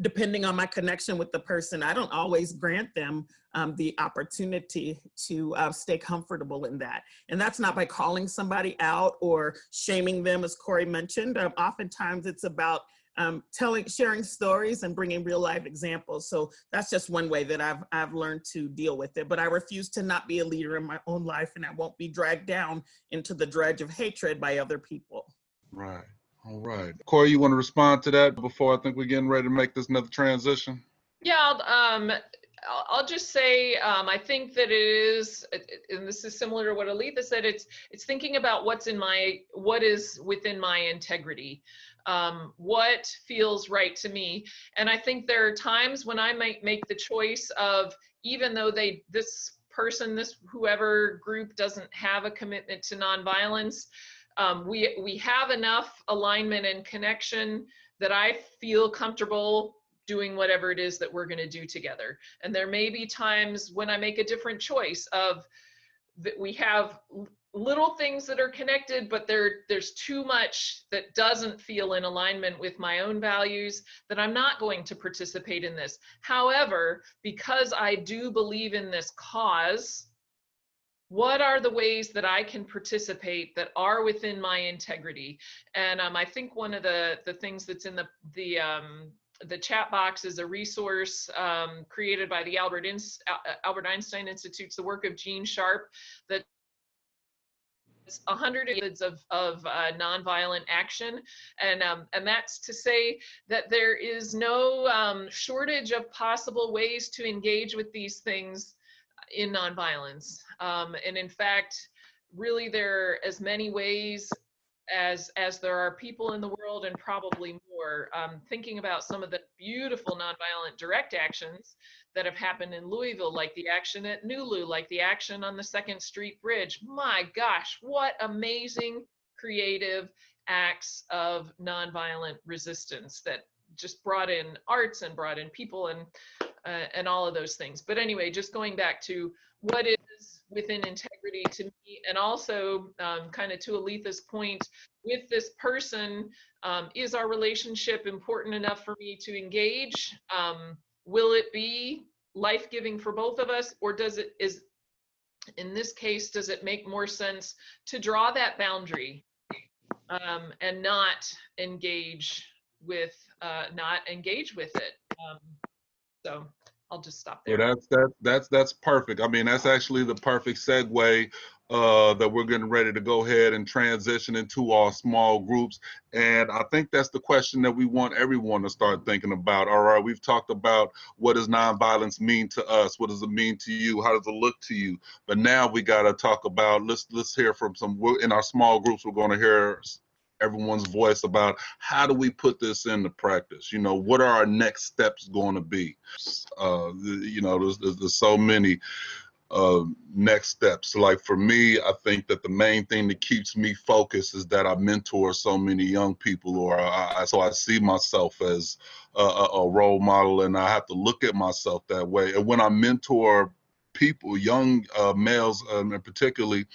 Speaker 5: depending on my connection with the person, I don't always grant them um, the opportunity to uh, stay comfortable in that. And that's not by calling somebody out or shaming them, as Cory mentioned. Um, oftentimes, it's about um, telling, sharing stories and bringing real life examples. So that's just one way that I've, I've learned to deal with it. But I refuse to not be a leader in my own life and I won't be dragged down into the dredge of hatred by other people.
Speaker 3: Right. All right. Cory, you want to respond to that before I think we're getting ready to make this another transition?
Speaker 4: Yeah, I'll, um, I'll just say, um, I think that it is, and this is similar to what Aletha said, it's, it's thinking about what's in my, what is within my integrity. Um, what feels right to me. And I think there are times when I might make the choice of, even though they, this person, this whoever group doesn't have a commitment to nonviolence, um, we, we have enough alignment and connection that I feel comfortable doing whatever it is that we're going to do together. And there may be times when I make a different choice of that we have little things that are connected, but there there's too much that doesn't feel in alignment with my own values that I'm not going to participate in this. However, because I do believe in this cause, what are the ways that I can participate that are within my integrity? And um, I think one of the the things that's in the the um, the chat box is a resource um, created by the Albert, Ins- Albert Einstein Institute's the work of Gene Sharp that a hundred methods of, of uh, nonviolent action. And, um, and that's to say that there is no um, shortage of possible ways to engage with these things in nonviolence. Um, and in fact, really there are as many ways as as there are people in the world and probably more um, thinking about some of the beautiful nonviolent direct actions that have happened in louisville like the action at nulu like the action on the second street bridge my gosh what amazing creative acts of nonviolent resistance that just brought in arts and brought in people and uh, and all of those things. But anyway just going back to what is within integrity to me and also um, kind of to aletha's point with this person um, is our relationship important enough for me to engage? Um, will it be life-giving for both of us or does it is in this case does it make more sense to draw that boundary um, and not engage with uh, not engage with it? Um, so I'll just stop there.
Speaker 3: that's that that's that's perfect. I mean, that's actually the perfect segue uh, that we're getting ready to go ahead and transition into our small groups. And I think that's the question that we want everyone to start thinking about. All right, we've talked about what does nonviolence mean to us? What does it mean to you? How does it look to you? But now we got to talk about let's let's hear from some in our small groups. We're going to hear everyone's voice about how do we put this into practice? You know what are our next steps going to be? Uh you know there's, there's, there's so many uh next steps. Like for me i think that the main thing that keeps me focused is that i mentor so many young people or I, so i see myself as a, a role model and i have to look at myself that way. And when i mentor people young uh, males um, and particularly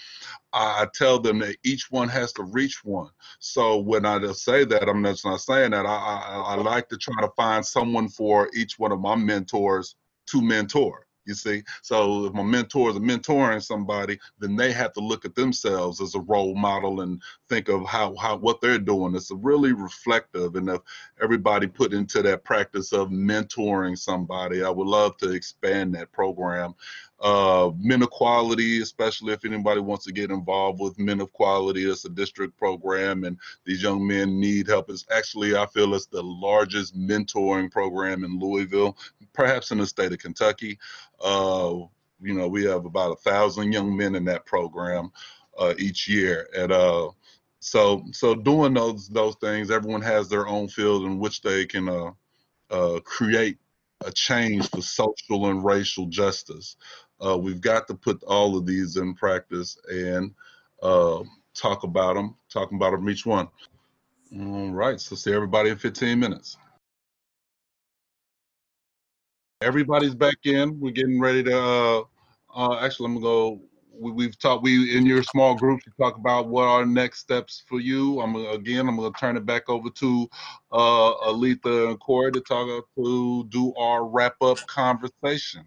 Speaker 3: I tell them that each one has to reach one. So when I just say that, I'm just not saying that. I, I, I like to try to find someone for each one of my mentors to mentor. You see, so if my mentors are mentoring somebody, then they have to look at themselves as a role model and think of how how what they're doing. It's really reflective, and if everybody put into that practice of mentoring somebody, I would love to expand that program uh, men of quality, especially if anybody wants to get involved with men of quality. It's a district program, and these young men need help. It's actually, I feel, it's the largest mentoring program in Louisville, perhaps in the state of Kentucky. Uh, you know, we have about a thousand young men in that program uh, each year, and uh, so so doing those those things, everyone has their own field in which they can uh, uh, create a change for social and racial justice. Uh, we've got to put all of these in practice and uh, talk about them, talking about them each one. All right, so see everybody in 15 minutes. Everybody's back in. We're getting ready to. Uh, uh, actually, I'm gonna go. We, we've talked. We in your small groups. You talk about what are next steps for you. I'm again. I'm gonna turn it back over to uh, Aletha and Cory to talk to do our wrap up conversation.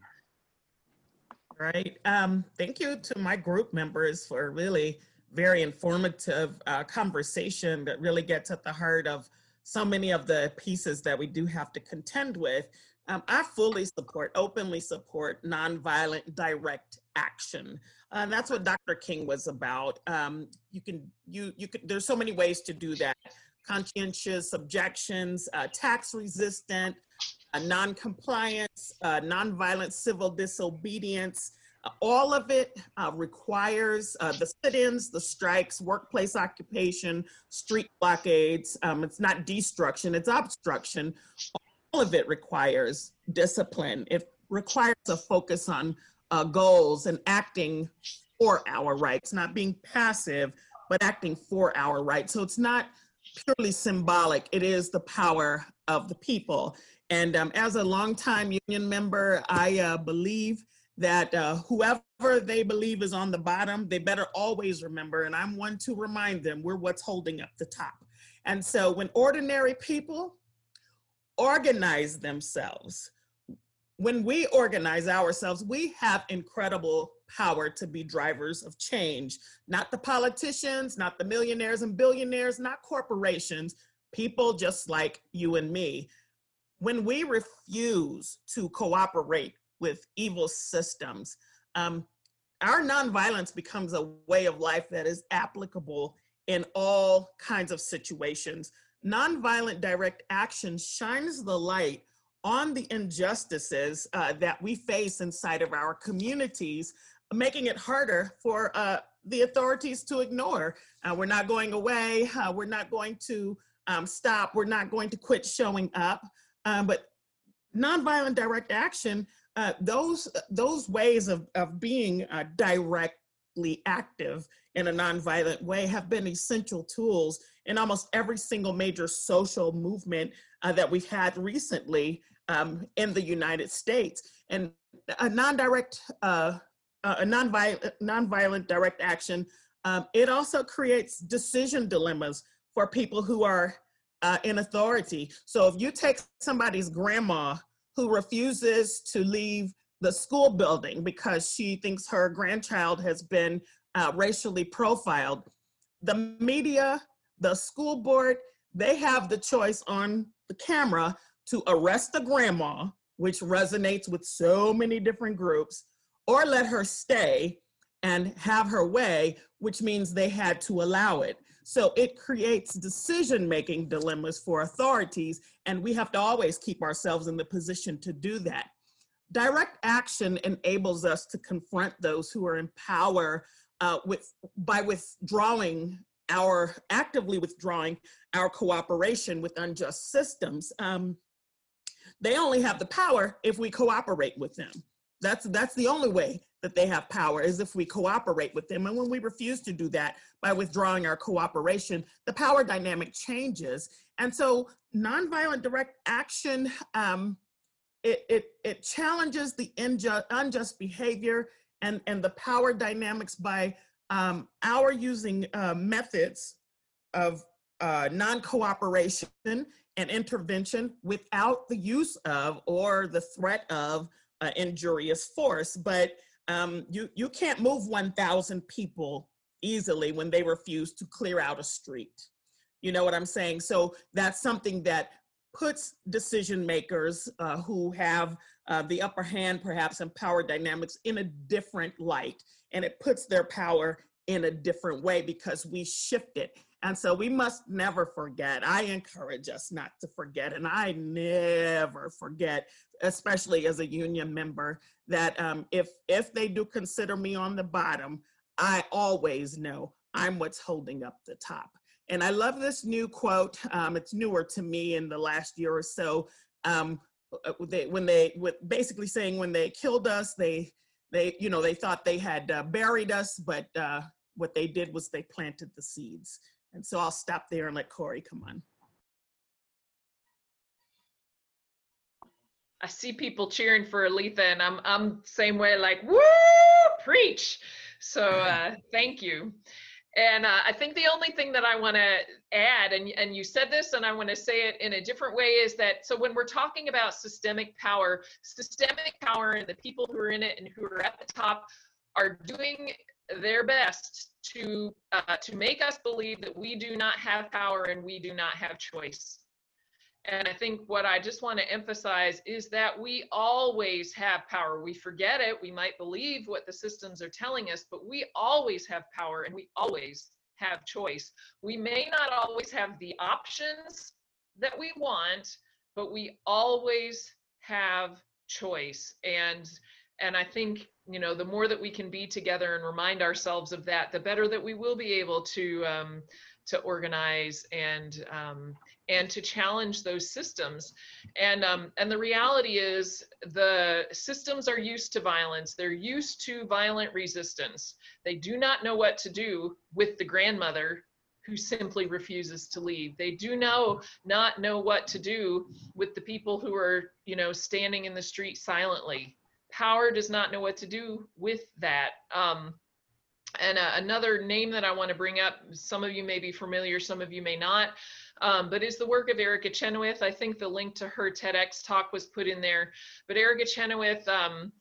Speaker 5: Right. Um, thank you to my group members for really very informative uh, conversation that really gets at the heart of so many of the pieces that we do have to contend with, um, I fully support, openly support nonviolent direct action. Uh, that's what Dr. King was about. Um, you can, you, you could, there's so many ways to do that. Conscientious objections, uh, tax resistant, uh, non-compliance, uh, nonviolent civil disobedience, uh, all of it uh, requires uh, the sit-ins, the strikes, workplace occupation, street blockades. Um, it's not destruction, it's obstruction. All of it requires discipline. It requires a focus on uh, goals and acting for our rights, not being passive, but acting for our rights. So it's not purely symbolic. It is the power of the people. And um, as a longtime union member, I uh, believe that uh, whoever they believe is on the bottom, they better always remember, and I'm one to remind them, we're what's holding up the top. And so when ordinary people organize themselves, when we organize ourselves, we have incredible power to be drivers of change. Not the politicians, not the millionaires and billionaires, not corporations, people just like you and me. When we refuse to cooperate with evil systems, um, our nonviolence becomes a way of life that is applicable in all kinds of situations. Nonviolent direct action shines the light on the injustices uh, that we face inside of our communities, making it harder for uh, the authorities to ignore. Uh, we're not going away. Uh, we're not going to um, stop. We're not going to quit showing up. Um, but nonviolent direct action, uh, those those ways of, of being uh, directly active in a nonviolent way have been essential tools in almost every single major social movement uh, that we've had recently um, in the United States. And a non-direct, uh, a non-violent, non-violent direct action, um, it also creates decision dilemmas for people who are uh, in authority. So if you take somebody's grandma who refuses to leave the school building because she thinks her grandchild has been uh, racially profiled, the media, the school board, they have the choice on the camera to arrest the grandma, which resonates with so many different groups, or let her stay and have her way, which means they had to allow it. So it creates decision making dilemmas for authorities, and we have to always keep ourselves in the position to do that. Direct action enables us to confront those who are in power uh, with, by withdrawing our, actively withdrawing our cooperation with unjust systems. Um, they only have the power if we cooperate with them. That's, that's the only way that they have power is if we cooperate with them. And when we refuse to do that by withdrawing our cooperation, the power dynamic changes. And so nonviolent direct action, um, it, it, it challenges the unjust behavior and, and the power dynamics by um, our using uh, methods of uh, non-cooperation and intervention without the use of or the threat of uh, injurious force. But um, you, you can't move 1,000 people easily when they refuse to clear out a street. You know what I'm saying? So that's something that puts decision makers uh, who have uh, the upper hand perhaps in power dynamics in a different light and it puts their power in a different way because we shift it and so we must never forget. I encourage us not to forget, and I never forget, especially as a union member, that um, if if they do consider me on the bottom, I always know I'm what's holding up the top. And I love this new quote. Um, it's newer to me in the last year or so. Um, uh, they, when they, with basically saying when they killed us, they, they, you know, they thought they had uh, buried us, but uh, what they did was they planted the seeds. And so I'll stop there and let Cory come on.
Speaker 4: I see people cheering for Aletha and I'm I'm same way like woo preach. So uh, thank you. And uh, I think the only thing that I want to add, and, and you said this, and I want to say it in a different way, is that so when we're talking about systemic power, systemic power and the people who are in it and who are at the top are doing their best to uh, to make us believe that we do not have power and we do not have choice And I think what I just want to emphasize is that we always have power. We forget it. We might believe what the systems are telling us, but we always have power and we always have choice. We may not always have the options that we want, but we always have choice. And and I think you know the more that we can be together and remind ourselves of that, the better that we will be able to um, to organize and um, and to challenge those systems. And um, and the reality is the systems are used to violence. They're used to violent resistance. They do not know what to do with the grandmother who simply refuses to leave. They do know not know what to do with the people who are, you know, standing in the street silently. Power does not know what to do with that. Um, and uh, another name that I want to bring up, some of you may be familiar, some of you may not, um, but is the work of Erica Chenoweth. I think the link to her TEDx talk was put in there. But Erica Chenoweth um,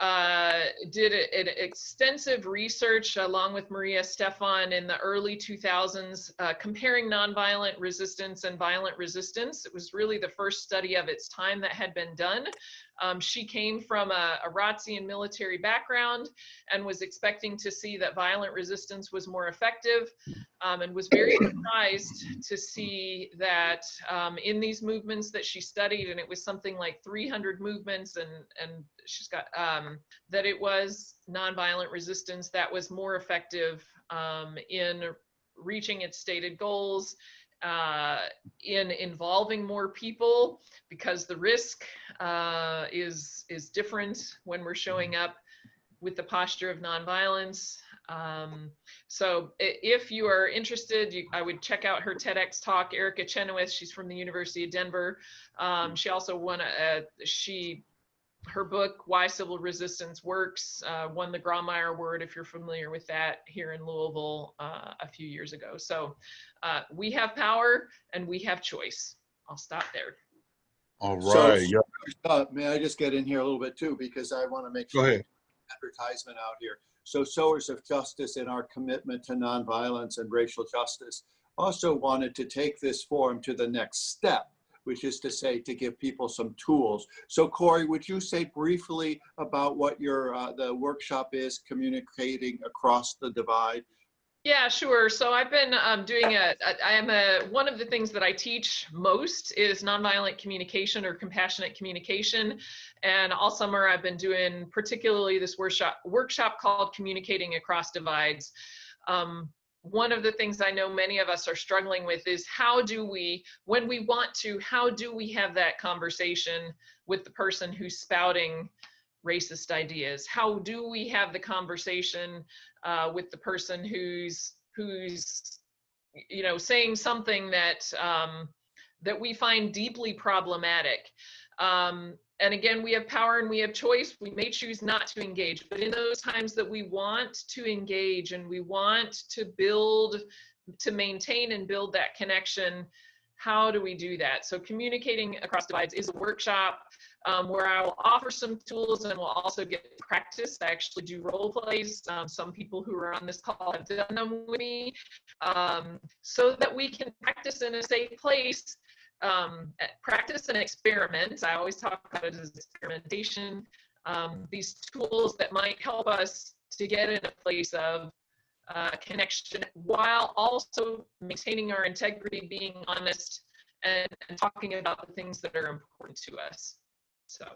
Speaker 4: uh, did an extensive research along with Maria Stephan in the early 2000s, uh, comparing nonviolent resistance and violent resistance. It was really the first study of its time that had been done. Um, she came from a, a military background and was expecting to see that violent resistance was more effective um, and was very surprised to see that um, in these movements that she studied, and it was something like 300 movements, and, and she's got um, that it was nonviolent resistance that was more effective um, in reaching its stated goals uh, in involving more people because the risk uh, is is different when we're showing up with the posture of nonviolence. Um, so if you are interested, you, I would check out her TEDx talk. Erica Chenoweth, she's from the University of Denver. Um, she also won a, a, she her book why civil resistance works uh, won the grawemeyer award if you're familiar with that here in louisville uh, a few years ago. So uh, we have power and we have choice. I'll stop there.
Speaker 3: All right
Speaker 2: So,
Speaker 3: yeah.
Speaker 2: uh, may I just get in here a little bit too, because I want to make
Speaker 3: Go
Speaker 2: sure
Speaker 3: ahead.
Speaker 2: advertisement out here. So Sowers of Justice in our commitment to nonviolence and racial justice also wanted to take this forum to the next step, which is to say to give people some tools. So Cory, would you say briefly about what your uh, the workshop is, communicating across the divide?
Speaker 4: Yeah, sure. So I've been um, doing a, I am a, one of the things that I teach most is nonviolent communication or compassionate communication. And all summer I've been doing particularly this workshop, workshop called Communicating Across Divides. Um, one of the things I know many of us are struggling with is how do we, when we want to, how do we have that conversation with the person who's spouting racist ideas? How do we have the conversation uh, with the person who's who's you know saying something that um, that we find deeply problematic? Um, and again, we have power and we have choice. We may choose not to engage, but in those times that we want to engage and we want to build, to maintain and build that connection, how do we do that? So communicating across divides is a workshop um, where I will offer some tools and we'll also get practice. I actually do role plays. Um, some people who are on this call have done them with me um, so that we can practice in a safe place. Um, practice and experiment. I always talk about it as experimentation. Um, these tools that might help us to get in a place of uh, connection while also maintaining our integrity, being honest, and, and talking about the things that are important to us. So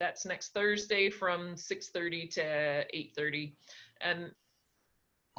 Speaker 4: that's next Thursday from 6:30 to 8:30. And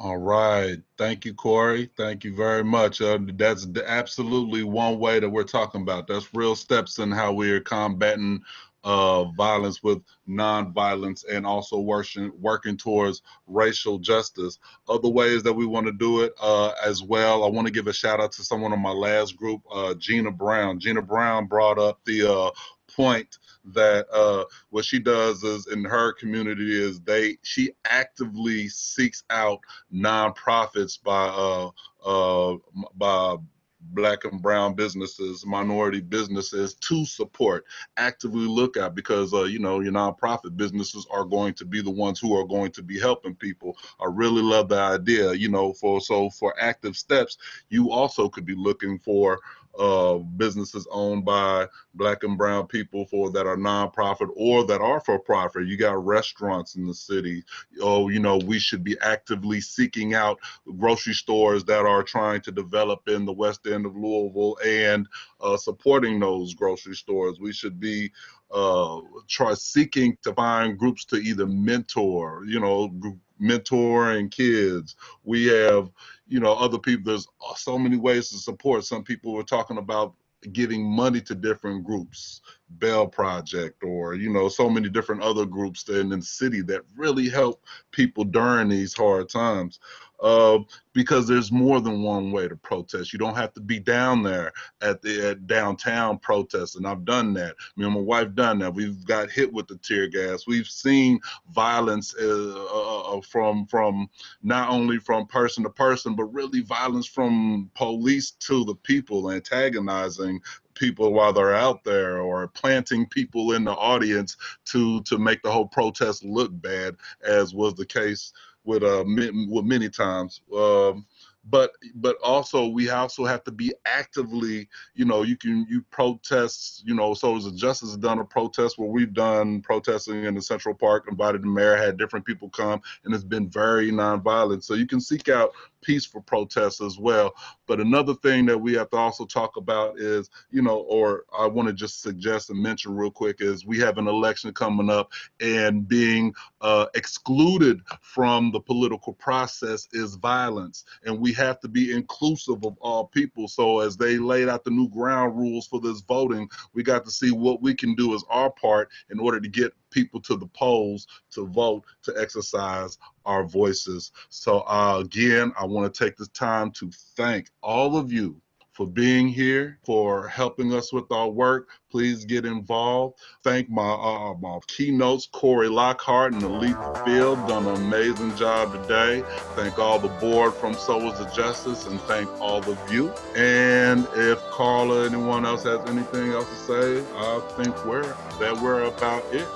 Speaker 3: All right. Thank you, Cory. Thank you very much. Uh, that's absolutely one way that we're talking about. That's real steps in how we're combating uh, violence with nonviolence and also working working towards racial justice. Other ways that we want to do it uh, as well. I want to give a shout out to someone on my last group, uh, Gina Brown. Gina Brown brought up the uh, point that uh, what she does is in her community is they she actively seeks out nonprofits by uh, uh, by black and brown businesses, minority businesses to support, actively look at because uh, you know your nonprofit businesses are going to be the ones who are going to be helping people. I really love the idea, you know, for so for active steps, you also could be looking for uh, businesses owned by black and brown people for that are nonprofit or that are for profit. You got restaurants in the city. Oh, you know, we should be actively seeking out grocery stores that are trying to develop in the west end of Louisville and uh, supporting those grocery stores. We should be uh, try seeking to find groups to either mentor, you know, mentoring kids. We have, you know, other people. There's so many ways to support. Some people were talking about giving money to different groups, Bail Project, or you know, so many different other groups in the city that really help people during these hard times uh, because there's more than one way to protest. You don't have to be down there at the at downtown protesting. I've done that. Me and my wife done that. We've got hit with the tear gas. We've seen violence uh, uh, uh, from from not only from person to person, but really violence from police to the people, antagonizing people while they're out there or planting people in the audience to to make the whole protest look bad as was the case with uh with many times. Um, but but also we also have to be actively you know you can you protest you know Sowers of Justice has done a protest where we've done protesting in the central park invited the mayor had different people come and it's been very nonviolent so you can seek out peaceful protests as well. But another thing that we have to also talk about is, you know, or I want to just suggest and mention real quick is we have an election coming up and being uh, excluded from the political process is violence. And we have to be inclusive of all people. So as they laid out the new ground rules for this voting, we got to see what we can do as our part in order to get people to the polls to vote to exercise our voices. So, uh, again, I want to take this time to thank all of you for being here, for helping us with our work. Please get involved. Thank my uh, my keynotes, Cory Lockhart and Aletha Field, done an amazing job today. Thank all the board from Sowers of Justice, and thank all of you. And if Carla, anyone else has anything else to say, I think we're that we're about it.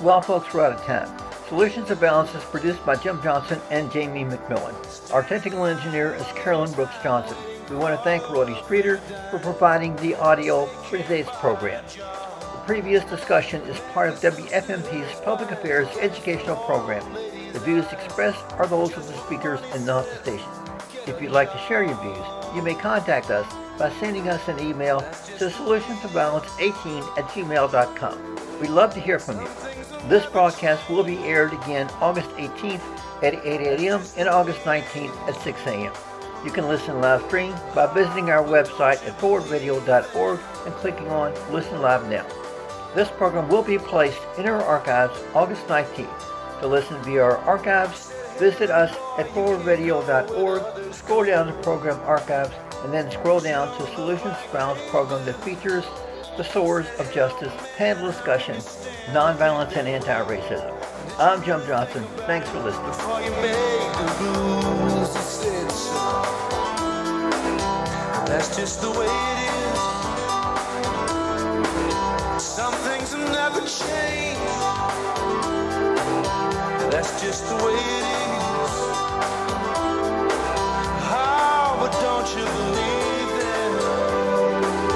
Speaker 1: Well, folks, we're out of time. Solutions to Violence is produced by Jim Johnson and Jamie McMillan. Our technical engineer is Carolyn Brooks Johnson. We want to thank Roddy Streeter for providing the audio for today's program. The previous discussion is part of WFMP's Public Affairs educational Program. The views expressed are those of the speakers and not the station. If you'd like to share your views, you may contact us by sending us an email to solutionstoviolence18 at gmail.com. We'd love to hear from you. This broadcast will be aired again August 18th at 8 a.m. and August 19th at 6 a.m. You can listen live stream by visiting our website at forwardradio.org and clicking on Listen Live Now. This program will be placed in our archives August 19th. To listen via our archives, visit us at forwardradio.org, scroll down to program archives, and then scroll down to Solutions Balance program that features the Sowers of Justice panel discussion, Nonviolence and Anti-Racism. I'm Jim Johnson. Thanks for listening.